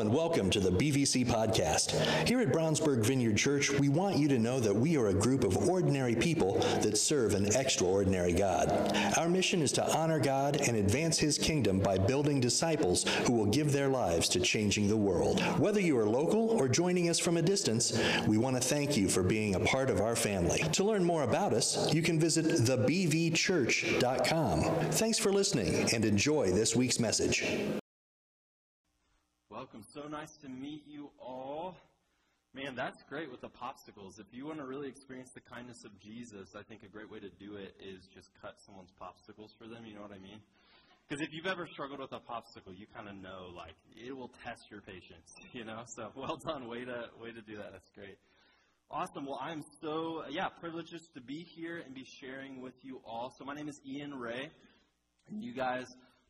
And welcome to the BVC podcast. Here at Brownsburg Vineyard Church, we want you to know that we are a group of ordinary people that serve an extraordinary God. Our mission is to honor God and advance His kingdom by building disciples who will give their lives to changing the world. Whether you are local or joining us from a distance, we want to thank you for being a part of our family. To learn more about us, you can visit thebvchurch.com. Thanks for listening and enjoy this week's message. Welcome. So nice to meet you all. Man, that's great with the popsicles. If you want to really experience the kindness of Jesus, I think a great way to do it is just cut someone's popsicles for them. You know what I mean? Because if you've ever struggled with a popsicle, you kind of know, like, it will test your patience, you know? So, well done. Way to, way to do that. That's great. Awesome. Well, I'm so, yeah, privileged just to be here and be sharing with you all. So, my name is Ian Wray, and you guys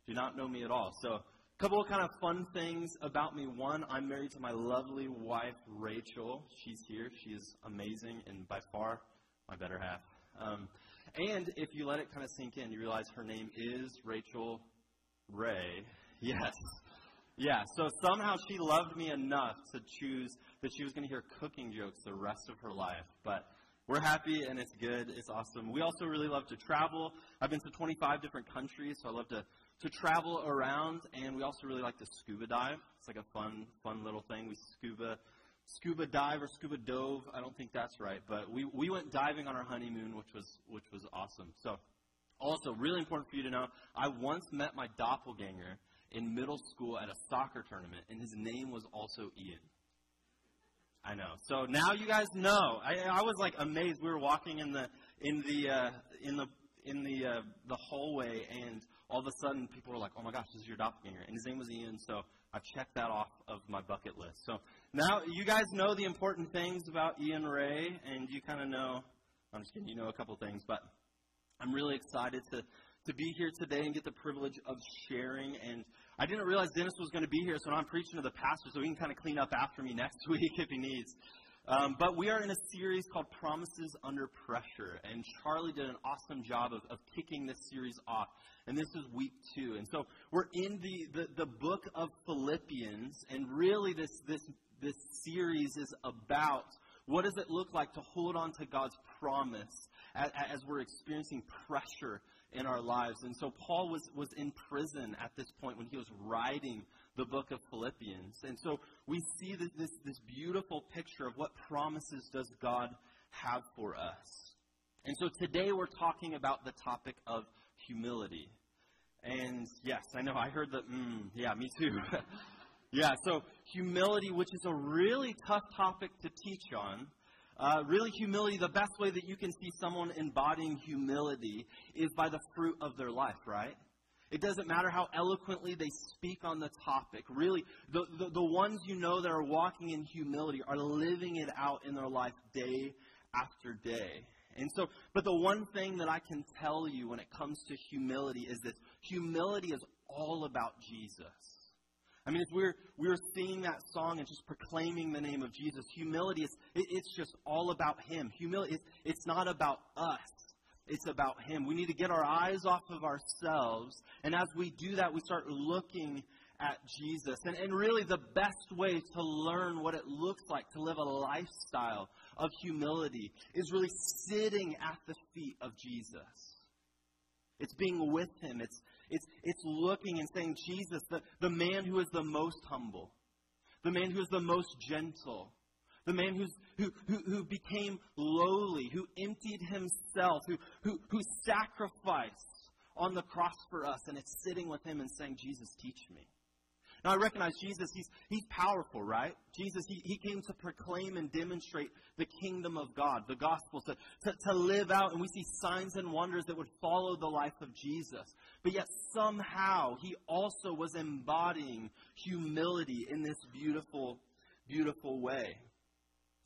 do not know me at all. So, couple of kind of fun things about me. One, I'm married to my lovely wife, Rachel. She's here. She is amazing and by far my better half. Um, and if you let it kind of sink in, you realize her name is Rachel Wray. Yes. Yeah, so somehow she loved me enough to choose that she was going to hear cooking jokes the rest of her life. But we're happy and it's good. It's awesome. We also really love to travel. I've been to 25 different countries, so I love to to travel around, and we also really like to scuba dive. It's like a fun, fun little thing. We scuba, scuba dive or scuba dove. I don't think that's right, but we, we went diving on our honeymoon, which was which was awesome. So, also really important for you to know, I once met my doppelganger in middle school at a soccer tournament, and his name was also Ian. I know. So now you guys know. I, I was like amazed. We were walking in the in the uh, in the in the uh, the hallway, and all of a sudden people were like, "Oh my gosh, this is your doppelganger," and his name was Ian. So I've checked that off of my bucket list. So now you guys know the important things about Ian Wray, and you kind of know. I'm just kidding. You know a couple things, but I'm really excited to to be here today and get the privilege of sharing. And I didn't realize Dennis was going to be here, so I'm preaching to the pastor, so he can kind of clean up after me next week if he needs. Um, but we are in a series called Promises Under Pressure, and Charlie did an awesome job of, of kicking this series off. And this is week two. And so we're in the, the, the book of Philippians, and really this, this, this series is about what does it look like to hold on to God's promise as, as we're experiencing pressure in our lives. And so Paul was, was in prison at this point when he was writing the book of Philippians. And so we see this, this, this beautiful picture of what promises does God have for us. And so today we're talking about the topic of humility. And yes, I know, I heard that, mm, yeah, me too. yeah, so humility, which is a really tough topic to teach on. Uh, really, humility, the best way that you can see someone embodying humility is by the fruit of their life, right? It doesn't matter how eloquently they speak on the topic. Really, the, the, the, ones you know that are walking in humility are living it out in their life day after day. And so, but the one thing that I can tell you when it comes to humility is that humility is all about Jesus. I mean, if we're, we're singing that song and just proclaiming the name of Jesus, humility is, it, it's just all about Him. Humility, it's not about us. It's about Him. We need to get our eyes off of ourselves. And as we do that, we start looking at Jesus. And, and really, the best way to learn what it looks like to live a lifestyle of humility is really sitting at the feet of Jesus. It's being with Him. It's, it's, it's looking and saying, Jesus, the, the man who is the most humble, the man who is the most gentle, the man who, who, who became lowly, who emptied himself, who, who, who sacrificed on the cross for us. And it's sitting with him and saying, Jesus, teach me. Now, I recognize Jesus, he's, he's powerful, right? Jesus, he, he came to proclaim and demonstrate the kingdom of God, the gospel, to, to, to live out, and we see signs and wonders that would follow the life of Jesus. But yet, somehow, he also was embodying humility in this beautiful, beautiful way.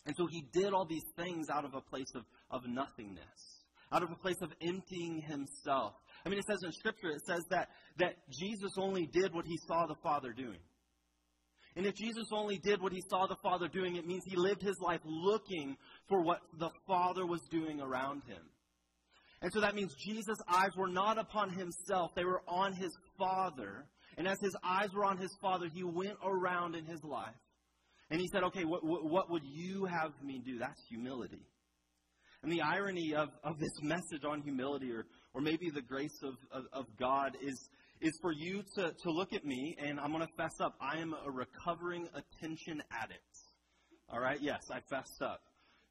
And so he did all these things out of a place of, of nothingness, out of a place of emptying himself. I mean, it says in Scripture, it says that, that Jesus only did what he saw the Father doing. And if Jesus only did what he saw the Father doing, it means he lived his life looking for what the Father was doing around him. And so that means Jesus' eyes were not upon himself, they were on his Father. And as his eyes were on his father, he went around in his life. And he said, Okay, what, what, what would you have me do? That's humility. And the irony of, of this message on humility, or, or maybe the grace of, of, of God, is, is for you to, to look at me, and I'm going to fess up. I am a recovering attention addict. All right? Yes, I fessed up.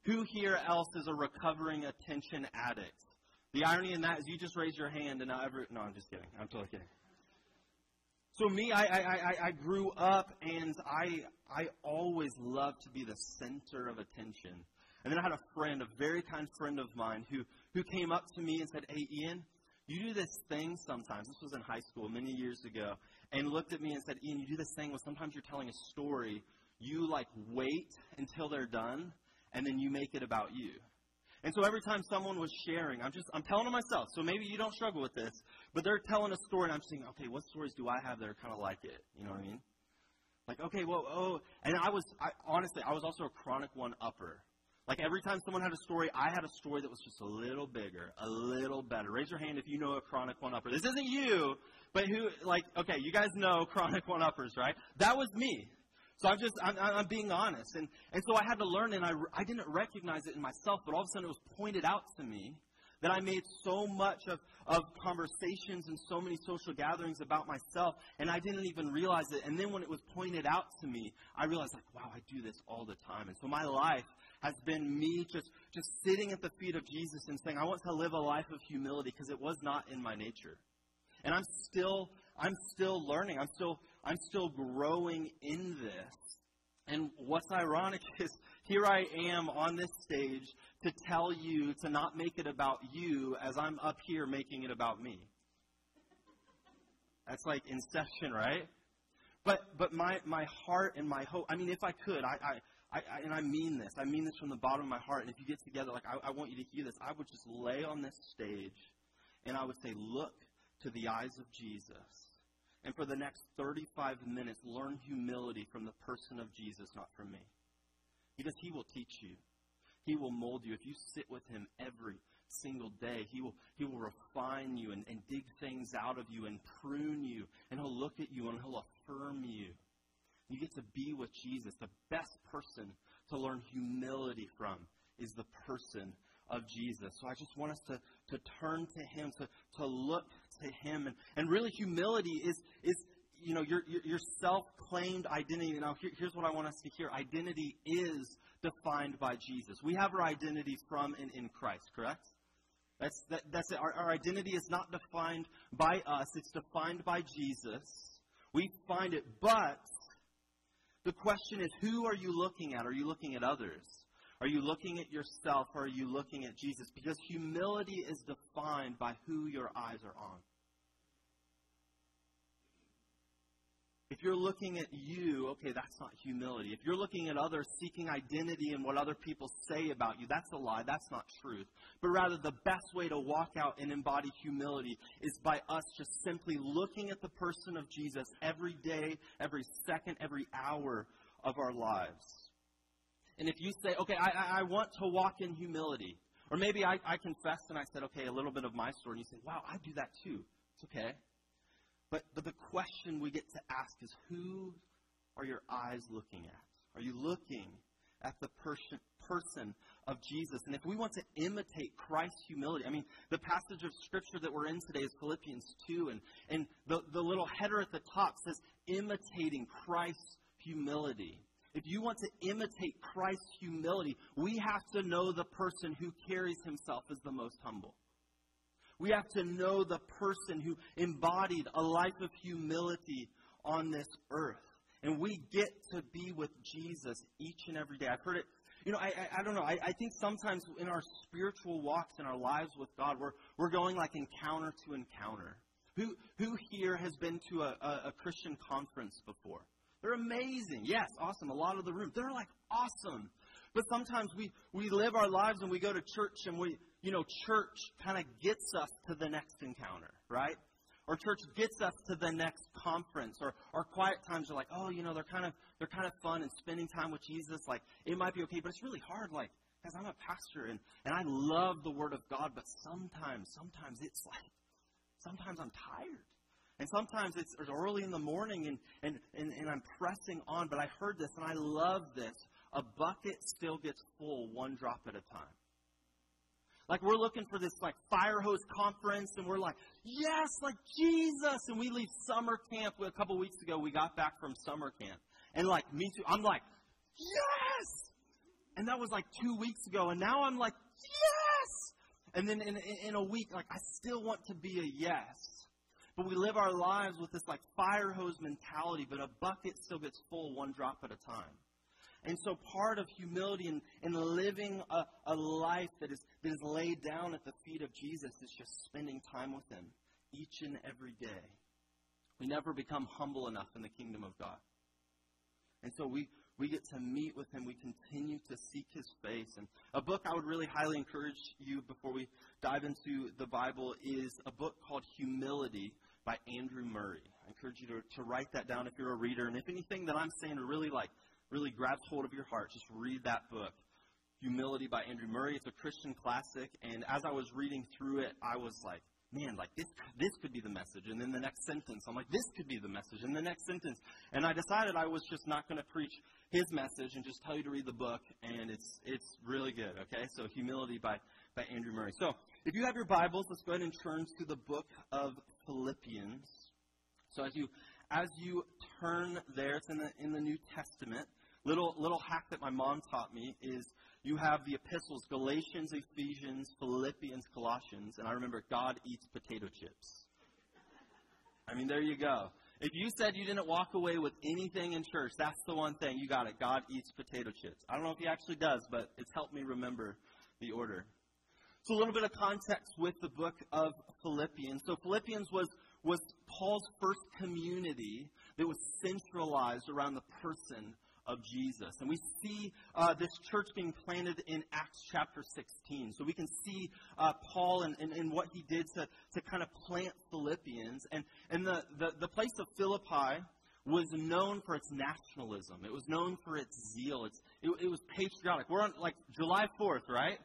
Who here else is a recovering attention addict? The irony in that is you just raise your hand and now every. No, I'm just kidding. I'm totally kidding. So me, I, I, I, I grew up and I, I always loved to be the center of attention. And then I had a friend, a very kind friend of mine, who, who came up to me and said, Hey, Ian, you do this thing sometimes. This was in high school many years ago. And looked at me and said, Ian, you do this thing where sometimes you're telling a story. You like wait until they're done and then you make it about you. And so every time someone was sharing, I'm just I'm telling to myself. So maybe you don't struggle with this, but they're telling a story, and I'm thinking, okay, what stories do I have that are kind of like it? You know what I mean? Like, okay, well, oh, and I was I, honestly, I was also a chronic one upper. Like every time someone had a story, I had a story that was just a little bigger, a little better. Raise your hand if you know a chronic one upper. This isn't you, but who? Like, okay, you guys know chronic one uppers, right? That was me. So I'm just, I'm, I'm being honest. And, and so I had to learn, and I, I didn't recognize it in myself, but all of a sudden it was pointed out to me that I made so much of, of conversations and so many social gatherings about myself, and I didn't even realize it. And then when it was pointed out to me, I realized, like, wow, I do this all the time. And so my life has been me just, just sitting at the feet of Jesus and saying, I want to live a life of humility because it was not in my nature. And I'm still, I'm still learning. I'm still I'm still growing in this. And what's ironic is here I am on this stage to tell you to not make it about you as I'm up here making it about me. That's like inception, right? But but my, my heart and my hope I mean if I could, I, I I, and I mean this. I mean this from the bottom of my heart. And if you get together, like I, I want you to hear this, I would just lay on this stage and I would say, look to the eyes of Jesus and for the next 35 minutes, learn humility from the person of Jesus, not from me. Because he will teach you. He will mold you. If you sit with him every single day, he will, he will refine you and, and dig things out of you and prune you. And he'll look at you and he'll affirm you. You get to be with Jesus. The best person to learn humility from is the person of Jesus. So I just want us to, to turn to him, to, to look to Him. And, and really, humility is, is you know, your, your, self claimed identity. Now, here, here's what I want us to hear identity is defined by Jesus. We have our identity from and in Christ, correct? That's, that, that's it. Our, our identity is not defined by us, it's defined by Jesus. We find it, but the question is who are you looking at? Are you looking at others? Are you looking at yourself or are you looking at Jesus? Because humility is defined by who your eyes are on. If you're looking at you, okay, that's not humility. If you're looking at others seeking identity in what other people say about you, that's a lie. That's not truth. But rather, the best way to walk out and embody humility is by us just simply looking at the person of Jesus every day, every second, every hour of our lives. And if you say, okay, I, I want to walk in humility, or maybe I, I confessed and I said, okay, a little bit of my story, and you say, wow, I do that too. It's okay. But, but the question we get to ask is, who are your eyes looking at? Are you looking at the person, person of Jesus? And if we want to imitate Christ's humility, I mean, the passage of Scripture that we're in today is Philippians 2, and, and the, the little header at the top says, imitating Christ's humility. If you want to imitate Christ's humility, we have to know the person who carries himself as the most humble. We have to know the person who embodied a life of humility on this earth. And we get to be with Jesus each and every day. I've heard it, you know, I, I, I don't know. I, I think sometimes in our spiritual walks in our lives with God, we're, we're going like encounter to encounter. Who, who here has been to a, a, a Christian conference before? They're amazing. Yes, awesome. A lot of the room. They're like awesome. But sometimes we, we live our lives and we go to church and we, you know, church kind of gets us to the next encounter, right? Or church gets us to the next conference, or our quiet times are like, oh, you know, they're kind of they're kind of fun and spending time with Jesus. Like it might be okay, but it's really hard. Like, because I'm a pastor and and I love the Word of God, but sometimes, sometimes it's like, sometimes I'm tired. And sometimes it's early in the morning and, and, and, and I'm pressing on, but I heard this and I love this. A bucket still gets full one drop at a time. Like we're looking for this like fire hose conference and we're like, yes, like Jesus. And we leave summer camp a couple weeks ago. We got back from summer camp. And like me too, I'm like, yes. And that was like two weeks ago. And now I'm like, yes. And then in, in a week, like I still want to be a yes. But we live our lives with this like fire hose mentality, but a bucket still gets full one drop at a time. And so part of humility and, and living a, a life that is, that is laid down at the feet of Jesus is just spending time with Him each and every day. We never become humble enough in the kingdom of God. And so we, we get to meet with him. We continue to seek his face. And a book I would really highly encourage you before we dive into the Bible is a book called Humility by Andrew Murray. I encourage you to, to write that down if you're a reader. And if anything that I'm saying really like really grabs hold of your heart, just read that book. Humility by Andrew Murray. It's a Christian classic. And as I was reading through it, I was like, man, like this, this could be the message. And then the next sentence, I'm like, this could be the message. And the next sentence. And I decided I was just not going to preach his message and just tell you to read the book. And it's, it's really good. Okay. So humility by, by Andrew Murray. So if you have your Bibles, let's go ahead and turn to the book of Philippians. So as you, as you turn there, it's in the, in the New Testament. Little, little hack that my mom taught me is you have the epistles Galatians, Ephesians, Philippians, Colossians, and I remember God eats potato chips. I mean, there you go. If you said you didn't walk away with anything in church, that's the one thing. You got it. God eats potato chips. I don't know if he actually does, but it's helped me remember the order. So, a little bit of context with the book of Philippians. So, Philippians was, was Paul's first community that was centralized around the person of Jesus. And we see uh, this church being planted in Acts chapter 16. So we can see uh, Paul and, and, and, what he did to, to kind of plant Philippians. And, and the, the, the place of Philippi was known for its nationalism. It was known for its zeal. It's, it, it was patriotic. We're on like July 4th, right?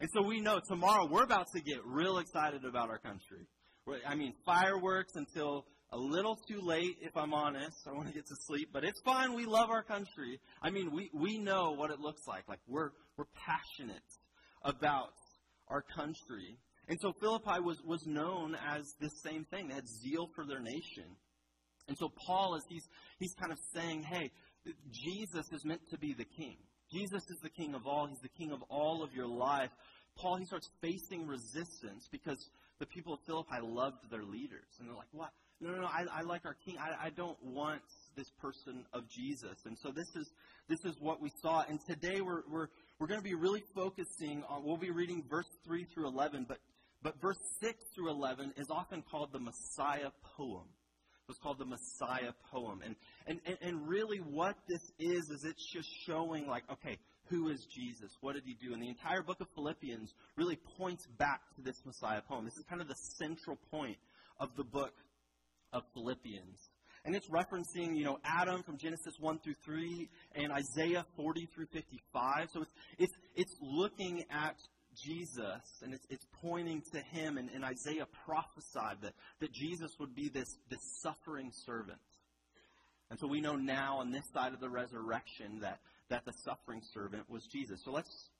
And so we know tomorrow we're about to get real excited about our country. I mean, fireworks until a little too late, if I'm honest. I want to get to sleep, but it's fine. We love our country. I mean, we, we know what it looks like. Like, we're, we're passionate about our country. And so Philippi was, was known as this same thing. They had zeal for their nation. And so Paul, as he's, he's kind of saying, hey, Jesus is meant to be the king. Jesus is the king of all. He's the king of all of your life. Paul, he starts facing resistance because the people of Philippi loved their leaders. And they're like, what? No, no, no, I, I like our king. I, I don't want this person of Jesus. And so this is this is what we saw. And today we're we're we're going to be really focusing on we'll be reading verse three through eleven, but but verse six through eleven is often called the Messiah poem. It's called the Messiah poem. And, and, and, and really what this is, is it's just showing like, okay, who is Jesus? What did he do? And the entire book of Philippians really points back to this Messiah poem. This is kind of the central point of the book of Philippians. And it's referencing, you know, Adam from Genesis 1 through 3 and Isaiah 40 through 55. So it's, it's, it's looking at Jesus and it's, it's pointing to him. And, and Isaiah prophesied that, that Jesus would be this, this suffering servant. And so we know now on this side of the resurrection that, that the suffering servant was Jesus. So let's,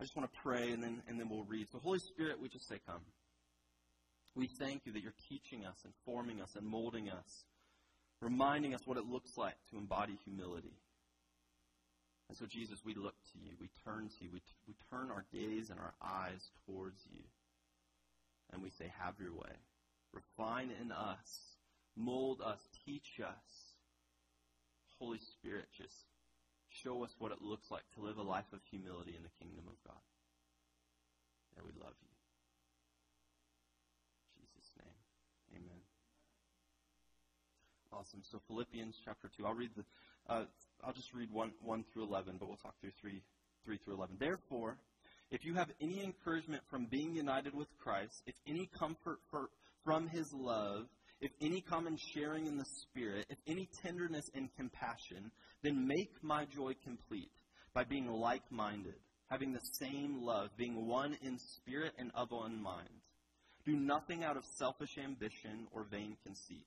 I just want to pray and then, and then we'll read. So, Holy Spirit, we just say, Come. We thank you that you're teaching us and forming us and molding us, reminding us what it looks like to embody humility. And so, Jesus, we look to you. We turn to you. We, t- we turn our gaze and our eyes towards you. And we say, Have your way. Refine in us. Mold us. Teach us. Holy Spirit, just show us what it looks like to live a life of humility in the kingdom of God. And we love you. In Jesus' name. Amen. Awesome. So Philippians chapter two. I'll read the. Uh, I'll just read one one through eleven, but we'll talk through three three through eleven. Therefore, if you have any encouragement from being united with Christ, if any comfort for, from His love, if any common sharing in the Spirit, if any tenderness and compassion, then make my joy complete by being like-minded, having the same love, being one in spirit and of one mind. Do nothing out of selfish ambition or vain conceit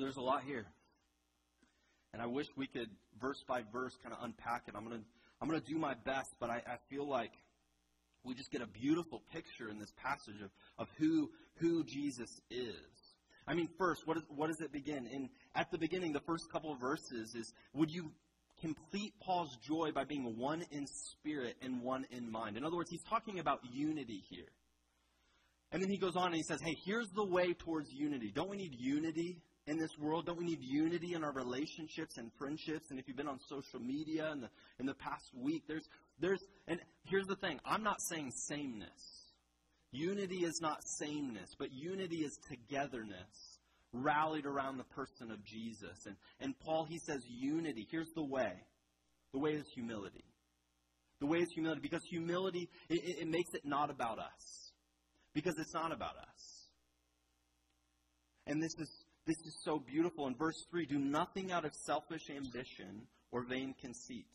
There's a lot here. And I wish we could verse by verse kind of unpack it. I'm gonna I'm gonna do my best, but I, I feel like we just get a beautiful picture in this passage of, of who who Jesus is. I mean, first, what, is, what does it begin? In at the beginning, the first couple of verses is would you complete Paul's joy by being one in spirit and one in mind? In other words, he's talking about unity here. And then he goes on and he says, Hey, here's the way towards unity. Don't we need unity in this world? Don't we need unity in our relationships and friendships? And if you've been on social media in the in the past week, there's there's and here's the thing. I'm not saying sameness. Unity is not sameness, but unity is togetherness, rallied around the person of Jesus. And and Paul he says unity. Here's the way. The way is humility. The way is humility because humility it, it makes it not about us. Because it's not about us. And this is this is so beautiful. In verse 3, do nothing out of selfish ambition or vain conceit.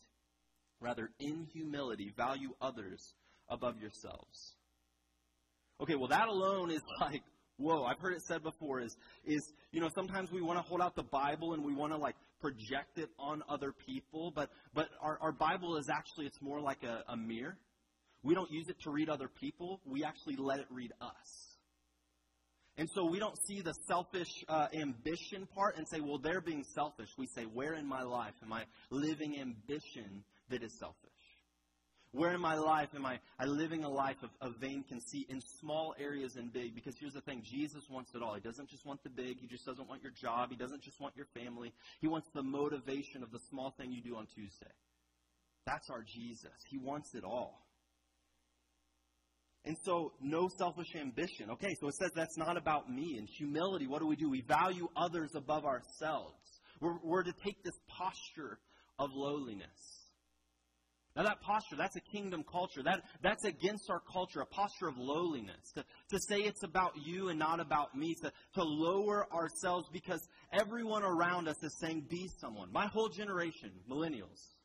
Rather, in humility, value others above yourselves. Okay, well, that alone is like, whoa, I've heard it said before is, is you know, sometimes we want to hold out the Bible and we want to, like, project it on other people, but, but our, our Bible is actually, it's more like a, a mirror. We don't use it to read other people, we actually let it read us. And so we don't see the selfish uh, ambition part and say, well, they're being selfish. We say, where in my life am I living ambition that is selfish? Where in my life am I, I living a life of, of vain conceit in small areas and big? Because here's the thing Jesus wants it all. He doesn't just want the big, He just doesn't want your job, He doesn't just want your family. He wants the motivation of the small thing you do on Tuesday. That's our Jesus. He wants it all. And so, no selfish ambition. Okay, so it says that's not about me. And humility, what do we do? We value others above ourselves. We're, we're to take this posture of lowliness. Now, that posture, that's a kingdom culture. That, that's against our culture, a posture of lowliness. To, to say it's about you and not about me. To, to lower ourselves because everyone around us is saying, be someone. My whole generation, millennials,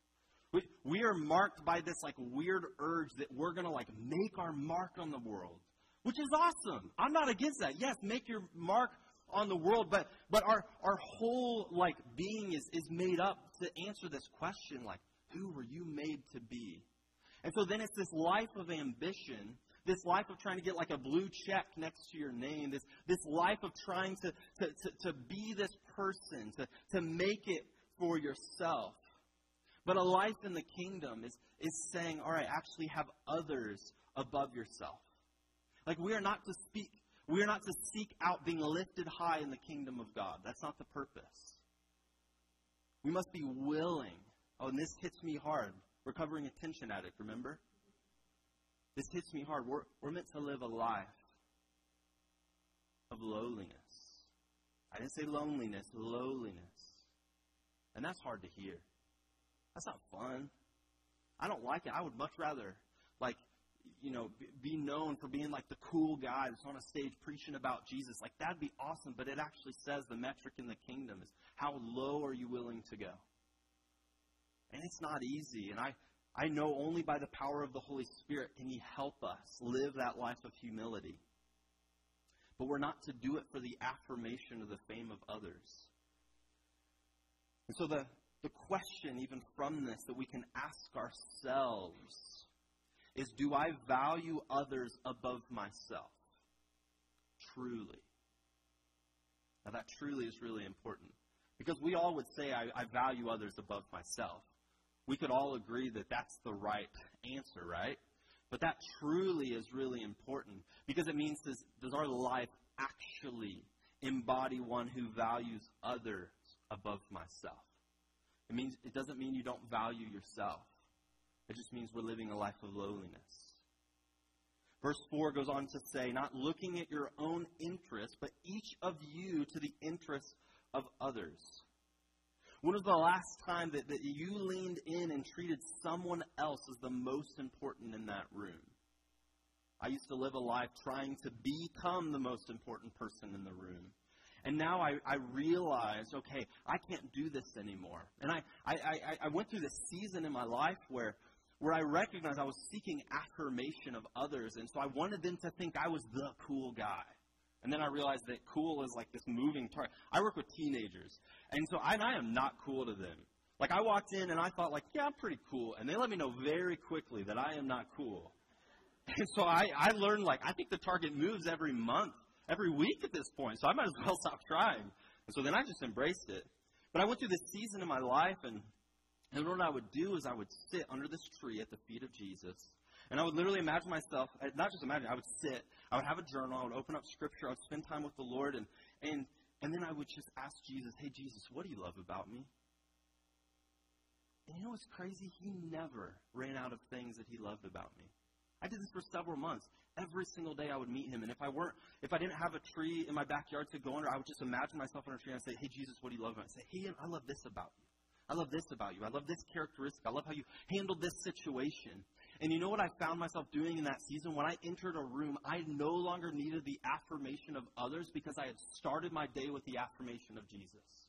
we, we are marked by this like weird urge that we're going to like make our mark on the world, which is awesome. I'm not against that. Yes, make your mark on the world, but but our our whole like being is is made up to answer this question like who were you made to be? And so then it's this life of ambition, this life of trying to get like a blue check next to your name, this this life of trying to to, to, to be this person, to, to make it for yourself. But a life in the kingdom is, is saying, all right, actually have others above yourself. Like we are not to speak, we are not to seek out being lifted high in the kingdom of God. That's not the purpose. We must be willing. Oh, and this hits me hard. Recovering attention addict, remember? This hits me hard. We're, we're meant to live a life of lowliness. I didn't say loneliness, lowliness. And that's hard to hear. That's not fun. I don't like it. I would much rather, like, you know, be known for being like the cool guy that's on a stage preaching about Jesus. Like, that'd be awesome, but it actually says the metric in the kingdom is how low are you willing to go? And it's not easy. And I, I know only by the power of the Holy Spirit can He help us live that life of humility. But we're not to do it for the affirmation or the fame of others. And so the, the question, even from this, that we can ask ourselves is do I value others above myself? Truly. Now, that truly is really important because we all would say, I, I value others above myself. We could all agree that that's the right answer, right? But that truly is really important because it means does, does our life actually embody one who values others above myself? It means it doesn't mean you don't value yourself. It just means we're living a life of lowliness. Verse 4 goes on to say, not looking at your own interests, but each of you to the interests of others. When was the last time that, that you leaned in and treated someone else as the most important in that room? I used to live a life trying to become the most important person in the room. And now I, I realize, okay, I can't do this anymore. And I, I, I, I went through this season in my life where, where I recognized I was seeking affirmation of others. And so I wanted them to think I was the cool guy. And then I realized that cool is like this moving target. I work with teenagers. And so I, and I am not cool to them. Like I walked in and I thought like, yeah, I'm pretty cool. And they let me know very quickly that I am not cool. And so I, I learned like, I think the target moves every month every week at this point, so I might as well stop trying. And so then I just embraced it. But I went through this season in my life, and, and what I would do is I would sit under this tree at the feet of Jesus, and I would literally imagine myself, uh, not just imagine, I would sit, I would have a journal, I would open up scripture, I would spend time with the Lord, and, and, and then I would just ask Jesus, hey, Jesus, what do you love about me? And you know what's crazy? He never ran out of things that he loved about me. I did this for several months. Every single day I would meet him. And if I weren't, if I didn't have a tree in my backyard to go under, I would just imagine myself under a tree and I'd say, Hey, Jesus, what do you love me? I'd say, Hey, I love this about you. I love this about you. I love this characteristic. I love how you handled this situation. And you know what I found myself doing in that season? When I entered a room, I no longer needed the affirmation of others because I had started my day with the affirmation of Jesus.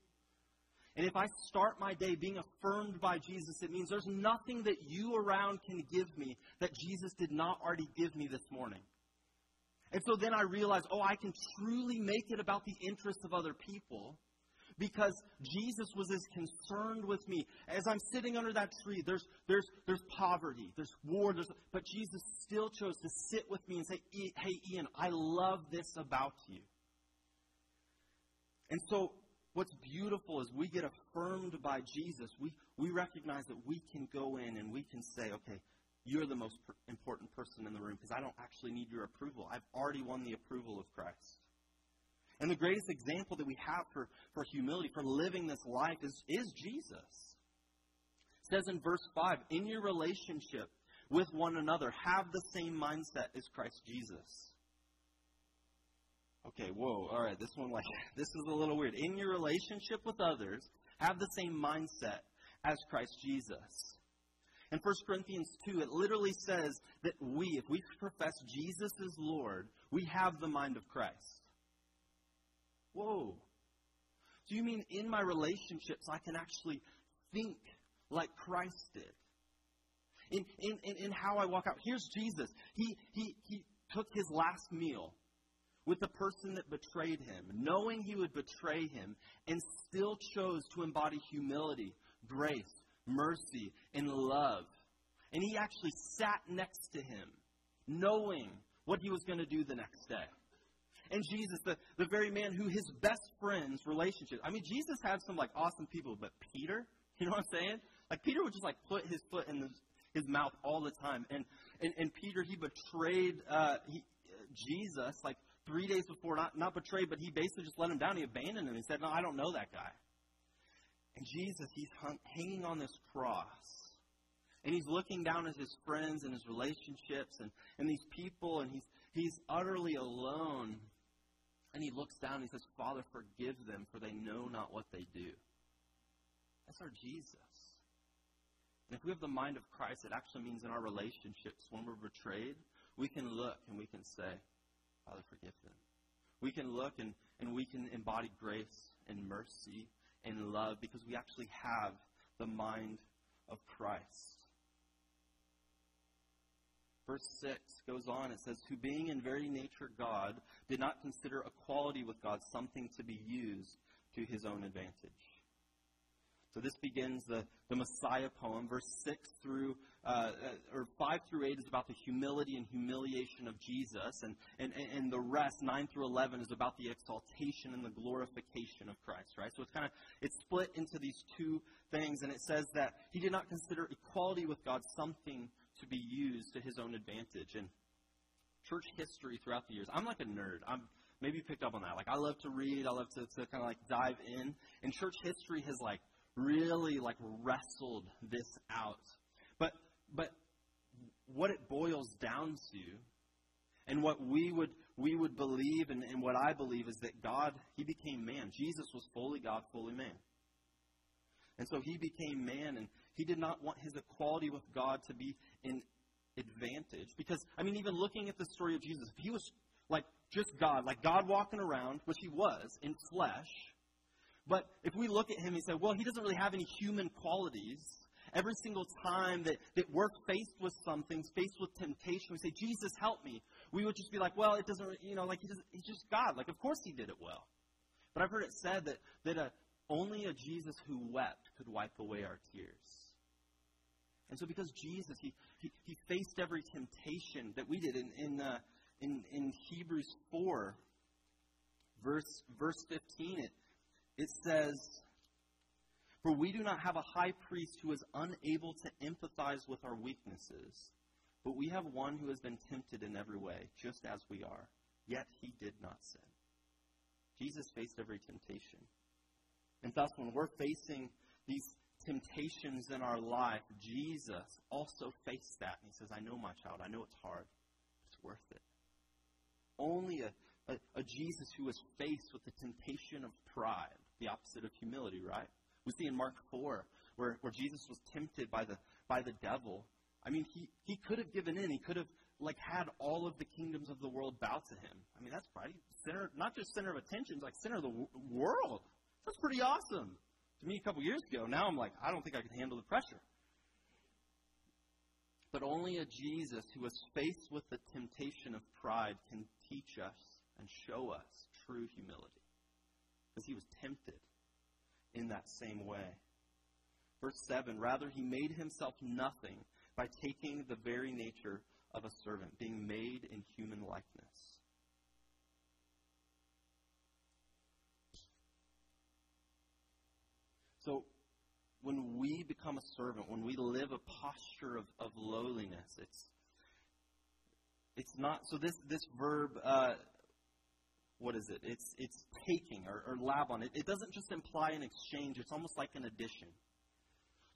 And if I start my day being affirmed by Jesus, it means there's nothing that you around can give me that Jesus did not already give me this morning. And so then I realize, oh, I can truly make it about the interests of other people because Jesus was as concerned with me. As I'm sitting under that tree, there's, there's, there's poverty, there's war, there's, but Jesus still chose to sit with me and say, hey, Ian, I love this about you. And so what's beautiful is we get affirmed by Jesus. We, we recognize that we can go in and we can say, okay, you're the most important person in the room because I don't actually need your approval. I've already won the approval of Christ. And the greatest example that we have for, for humility, for living this life, is, is Jesus. It says in verse 5 In your relationship with one another, have the same mindset as Christ Jesus Okay, whoa, all right, this one, like, this is a little weird. In your relationship with others, have the same mindset as Christ Jesus. In 1 Corinthians 2, it literally says that we, if we profess Jesus as Lord, we have the mind of Christ. Whoa. So you mean in my relationships, I can actually think like Christ did? In, in, in, in how I walk out. Here's Jesus. He, he, he took his last meal with the person that betrayed him, knowing he would betray him, and still chose to embody humility, grace, mercy, and love. And he actually sat next to him, knowing what he was going to do the next day. And Jesus, the, the very man who his best friend's relationship. I mean, Jesus had some like awesome people, but Peter, you know what I'm saying? Like Peter would just like put his foot in his, his mouth all the time. And and, and Peter, he betrayed uh, he, Jesus like three days before, not, not betrayed, but he basically just let him down. He abandoned him. He said, No, I don't know that guy. And Jesus, he's hung, hanging on this cross. And he's looking down at his friends and his relationships and, and these people, and he's, he's utterly alone. And he looks down and he says, Father, forgive them, for they know not what they do. That's our Jesus. And if we have the mind of Christ, it actually means in our relationships, when we're betrayed, we can look and we can say, Father, forgive them. We can look and, and we can embody grace and mercy and love because we actually have the mind of Christ. Verse 6 goes on. It says, Who being in very nature God, did not consider equality with God something to be used to his own advantage. So this begins the, the Messiah poem. Verse 6 through, uh, or 5 through 8 is about the humility and humiliation of Jesus. And, and, and the rest, 9 through 11, is about the exaltation and the glorification of Christ, right? So it's kind of, it's split into these two things. And it says that he did not consider equality with God something to be used to his own advantage. And church history throughout the years, I'm like a nerd. I'm, maybe you picked up on that. Like I love to read. I love to, to kind of like dive in. And church history has like really like wrestled this out. But what it boils down to and what we would we would believe and, and what I believe is that God he became man. Jesus was fully God, fully man. And so he became man and he did not want his equality with God to be an advantage. Because I mean even looking at the story of Jesus, if he was like just God, like God walking around, which he was in flesh, but if we look at him and say, well, he doesn't really have any human qualities, every single time that, that we're faced with something, faced with temptation, we say, Jesus, help me. We would just be like, well, it doesn't, you know, like he doesn't, he's just God. Like, of course he did it well. But I've heard it said that, that a, only a Jesus who wept could wipe away our tears. And so because Jesus, he, he, he faced every temptation that we did in, in, uh, in, in Hebrews 4, verse, verse 15, it, it says, For we do not have a high priest who is unable to empathize with our weaknesses, but we have one who has been tempted in every way, just as we are, yet he did not sin. Jesus faced every temptation. And thus, when we're facing these temptations in our life, Jesus also faced that. And he says, I know, my child, I know it's hard. It's worth it. Only a, a, a Jesus who was faced with the temptation of pride the opposite of humility, right? We see in Mark 4 where, where Jesus was tempted by the, by the devil. I mean, he, he could have given in. He could have like had all of the kingdoms of the world bow to him. I mean, that's probably center, not just center of attention, like center of the w- world. That's pretty awesome. To me, a couple years ago, now I'm like, I don't think I can handle the pressure. But only a Jesus who was faced with the temptation of pride can teach us and show us true humility because he was tempted in that same way. Verse 7 Rather, he made himself nothing by taking the very nature of a servant, being made in human likeness. So, when we become a servant, when we live a posture of, of lowliness, it's it's not so this this verb uh, what is it? It's, it's taking or, or labon. It, it doesn't just imply an exchange, it's almost like an addition.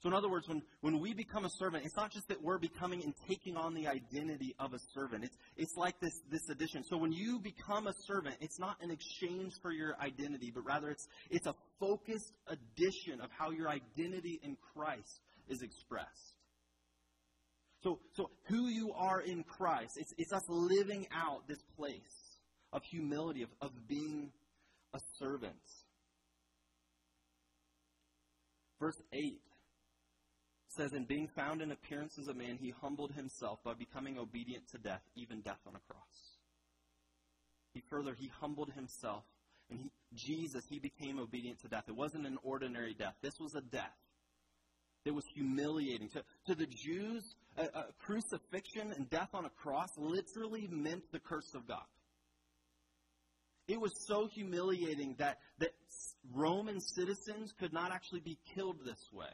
So, in other words, when, when we become a servant, it's not just that we're becoming and taking on the identity of a servant. It's, it's like this, this addition. So, when you become a servant, it's not an exchange for your identity, but rather it's, it's a focused addition of how your identity in Christ is expressed. So, so who you are in Christ, it's, it's us living out this place of humility, of, of being a servant. Verse 8 says, In being found in appearance as a man, he humbled himself by becoming obedient to death, even death on a cross. He further, he humbled himself. And he, Jesus, he became obedient to death. It wasn't an ordinary death. This was a death that was humiliating. To, to the Jews, a, a crucifixion and death on a cross literally meant the curse of God. It was so humiliating that, that Roman citizens could not actually be killed this way.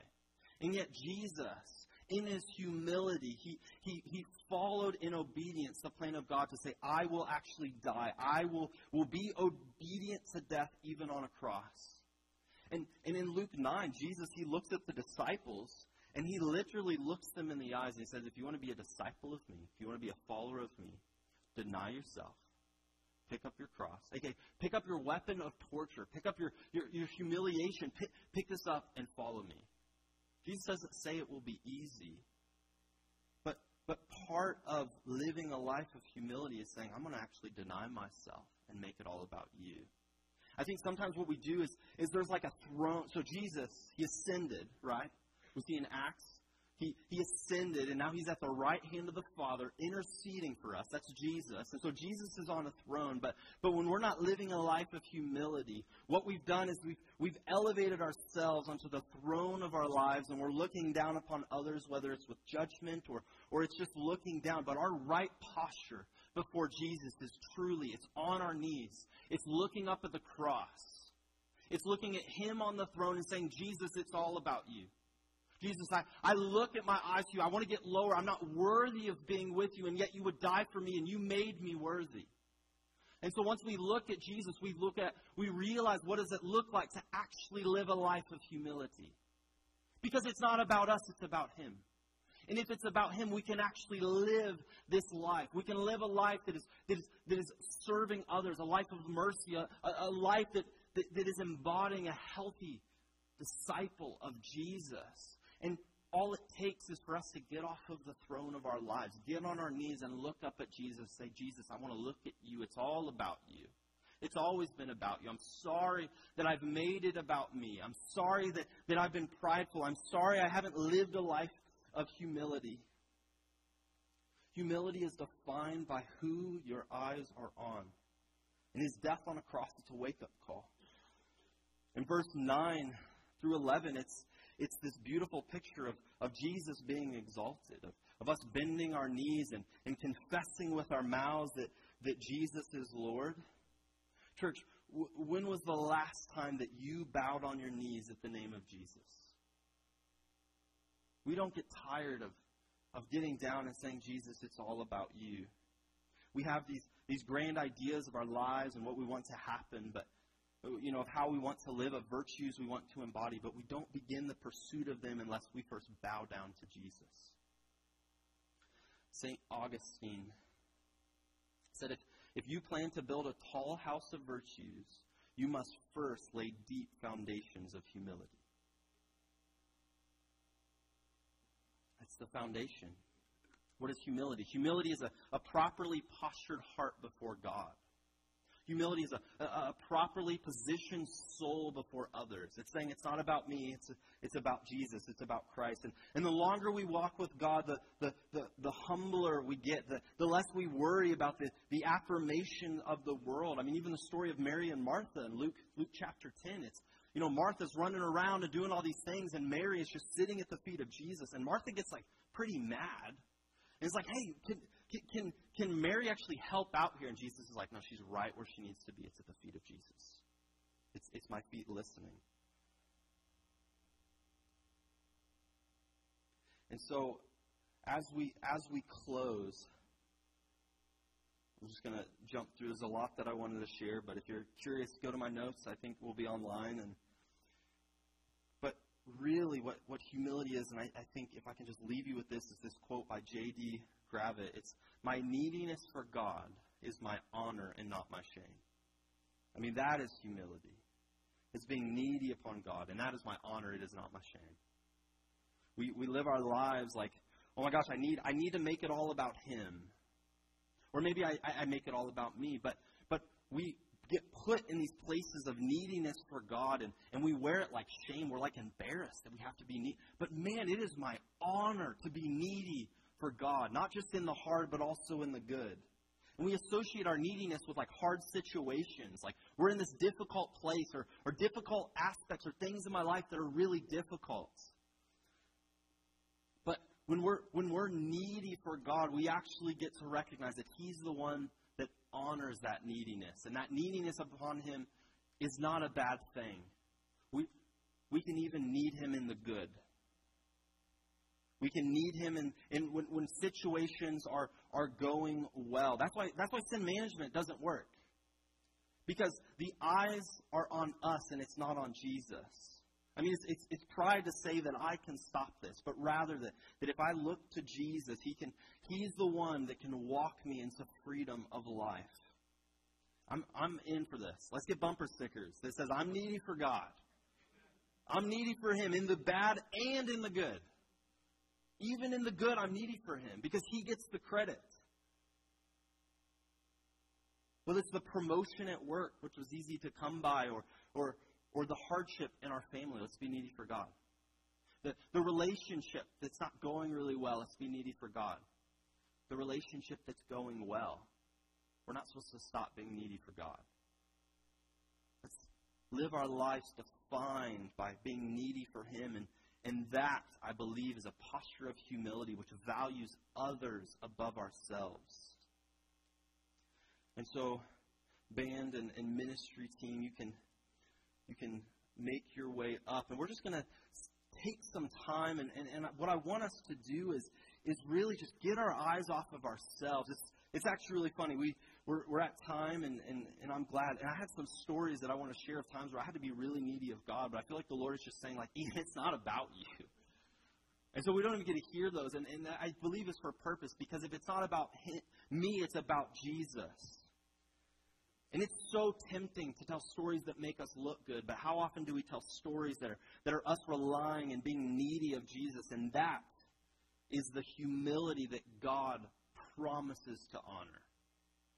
And yet, Jesus, in his humility, he, he, he followed in obedience the plan of God to say, I will actually die. I will, will be obedient to death even on a cross. And, and in Luke 9, Jesus, he looks at the disciples and he literally looks them in the eyes and he says, If you want to be a disciple of me, if you want to be a follower of me, deny yourself, Pick up your cross. Okay, pick up your weapon of torture. Pick up your, your, your humiliation. Pick, pick this up and follow me. Jesus doesn't say it will be easy. But, but part of living a life of humility is saying, I'm going to actually deny myself and make it all about you. I think sometimes what we do is, is there's like a throne. So Jesus, he ascended, right? We see in Acts he, he ascended, and now he's at the right hand of the Father, interceding for us. That's Jesus. And so Jesus is on a throne. But, but when we're not living a life of humility, what we've done is we've, we've elevated ourselves onto the throne of our lives and we're looking down upon others, whether it's with judgment or, or it's just looking down. But our right posture before Jesus is truly, it's on our knees. It's looking up at the cross. It's looking at Him on the throne and saying, Jesus, it's all about you. Jesus, I, I look at my eyes to you. I want to get lower. I'm not worthy of being with you, and yet you would die for me, and you made me worthy. And so once we look at Jesus, we look at, we realize what does it look like to actually live a life of humility. Because it's not about us, it's about Him. And if it's about Him, we can actually live this life. We can live a life that is, that is, that is serving others, a life of mercy, a, a life that, that, that is embodying a healthy disciple of Jesus. And all it takes is for us to get off of the throne of our lives, get on our knees and look up at Jesus, say, Jesus, I want to look at you. It's all about you. It's always been about you. I'm sorry that I've made it about me. I'm sorry that, that I've been prideful. I'm sorry I haven't lived a life of humility. Humility is defined by who your eyes are on. And his death on a cross, is a wake up call. In verse 9 through 11, it's it's this beautiful picture of, of Jesus being exalted, of, of us bending our knees and, and confessing with our mouths that, that Jesus is Lord. Church, w- when was the last time that you bowed on your knees at the name of Jesus? We don't get tired of, of getting down and saying, Jesus, it's all about you. We have these, these grand ideas of our lives and what we want to happen, but you know, of how we want to live, of virtues we want to embody, but we don't begin the pursuit of them unless we first bow down to Jesus. St. Augustine said if, if you plan to build a tall house of virtues, you must first lay deep foundations of humility. That's the foundation. What is humility? Humility is a, a properly postured heart before God. Humility is a, a, a, properly positioned soul before others. It's saying it's not about me, it's, it's about Jesus, it's about Christ. And, and the longer we walk with God, the, the, the, the humbler we get, the, the less we worry about the, the affirmation of the world. I mean, even the story of Mary and Martha in Luke, Luke chapter 10, it's, you know, Martha's running around and doing all these things, and Mary is just sitting at the feet of Jesus. And Martha gets like pretty mad. And it's like, hey, can, can, can Mary actually help out here? And Jesus is like, no, she's right where she needs to be. It's at the feet of Jesus. It's, it's my feet listening. And so, as we as we close, I'm just going to jump through. There's a lot that I wanted to share, but if you're curious, go to my notes. I think we'll be online. And but really, what what humility is, and I, I think if I can just leave you with this, is this quote by J.D. Gravitt. It's my neediness for God is my honor and not my shame. I mean, that is humility. It's being needy upon God, and that is my honor. It is not my shame. We, we live our lives like, oh my gosh, I need, I need to make it all about Him. Or maybe I, I make it all about me. But, but we get put in these places of neediness for God, and, and we wear it like shame. We're like embarrassed that we have to be needy. But man, it is my honor to be needy for God, not just in the hard, but also in the good. And we associate our neediness with like hard situations, like we're in this difficult place or, or difficult aspects or things in my life that are really difficult. But when we're when we're needy for God, we actually get to recognize that He's the one that honors that neediness. And that neediness upon Him is not a bad thing. We we can even need Him in the good. We can need him in, in when, when situations are, are going well. That's why, that's why sin management doesn't work. Because the eyes are on us and it's not on Jesus. I mean, it's, it's, it's, pride to say that I can stop this, but rather that, that if I look to Jesus, he can, He's the one that can walk me into freedom of life. I'm, I'm in for this. Let's get bumper stickers that says, I'm needy for God. I'm needy for Him in the bad and in the good. Even in the good, I'm needy for him because he gets the credit. Whether it's the promotion at work, which was easy to come by, or, or, or the hardship in our family, let's be needy for God. The, the relationship that's not going really well, let's be needy for God. The relationship that's going well, we're not supposed to stop being needy for God. Let's, live our lives defined by being needy for Him. And, and that, I believe, is a posture of humility which values others above ourselves. And so, band and, and ministry team, you can, you can make your way up. And we're just going to take some time. And, and, and what I want us to do is, is really just get our eyes off of ourselves. It's, it's actually really funny. We, we're, we're at time, and, and, and I'm glad. And I had some stories that I want to share of times where I had to be really needy of God, but I feel like the Lord is just saying, like, it's not about you. And so we don't even get to hear those. And, and I believe it's for purpose because if it's not about him, me, it's about Jesus. And it's so tempting to tell stories that make us look good, but how often do we tell stories that are, that are us relying and being needy of Jesus? And that is the humility that God promises to honor.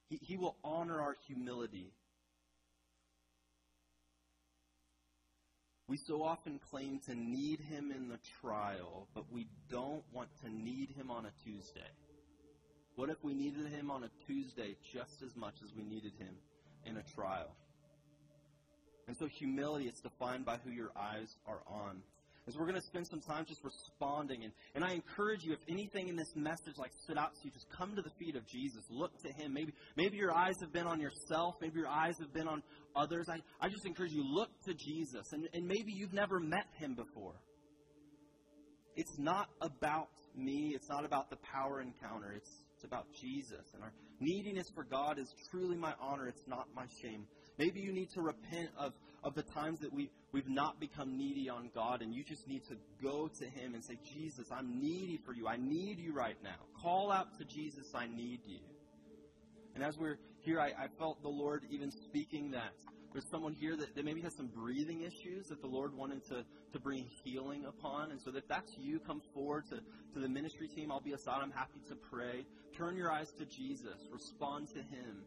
He, he will honor our humility. We so often claim to need Him in the trial, but we don't want to need Him on a Tuesday. What if we needed Him on a Tuesday just as much as we needed Him in a trial? And so humility is defined by who your eyes are on is we're going to spend some time just responding. And, and I encourage you, if anything in this message like stood out to you, just come to the feet of Jesus. Look to him. Maybe, maybe your eyes have been on yourself. Maybe your eyes have been on others. I, I just encourage you, look to Jesus. And, and maybe you've never met him before. It's not about me. It's not about the power encounter. It's, it's about Jesus. And our neediness for God is truly my honor. It's not my shame. Maybe you need to repent of, of the times that we, we've not become needy on God, and you just need to go to Him and say, Jesus, I'm needy for you. I need you right now. Call out to Jesus, I need you. And as we're here, I, I felt the Lord even speaking that. There's someone here that, that maybe has some breathing issues that the Lord wanted to, to bring healing upon. And so if that's you, come forward to, to the ministry team. I'll be aside. I'm happy to pray. Turn your eyes to Jesus. Respond to Him.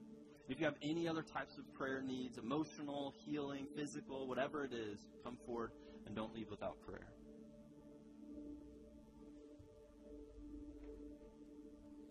If you have any other types of prayer needs, emotional, healing, physical, whatever it is, come forward and don't leave without prayer.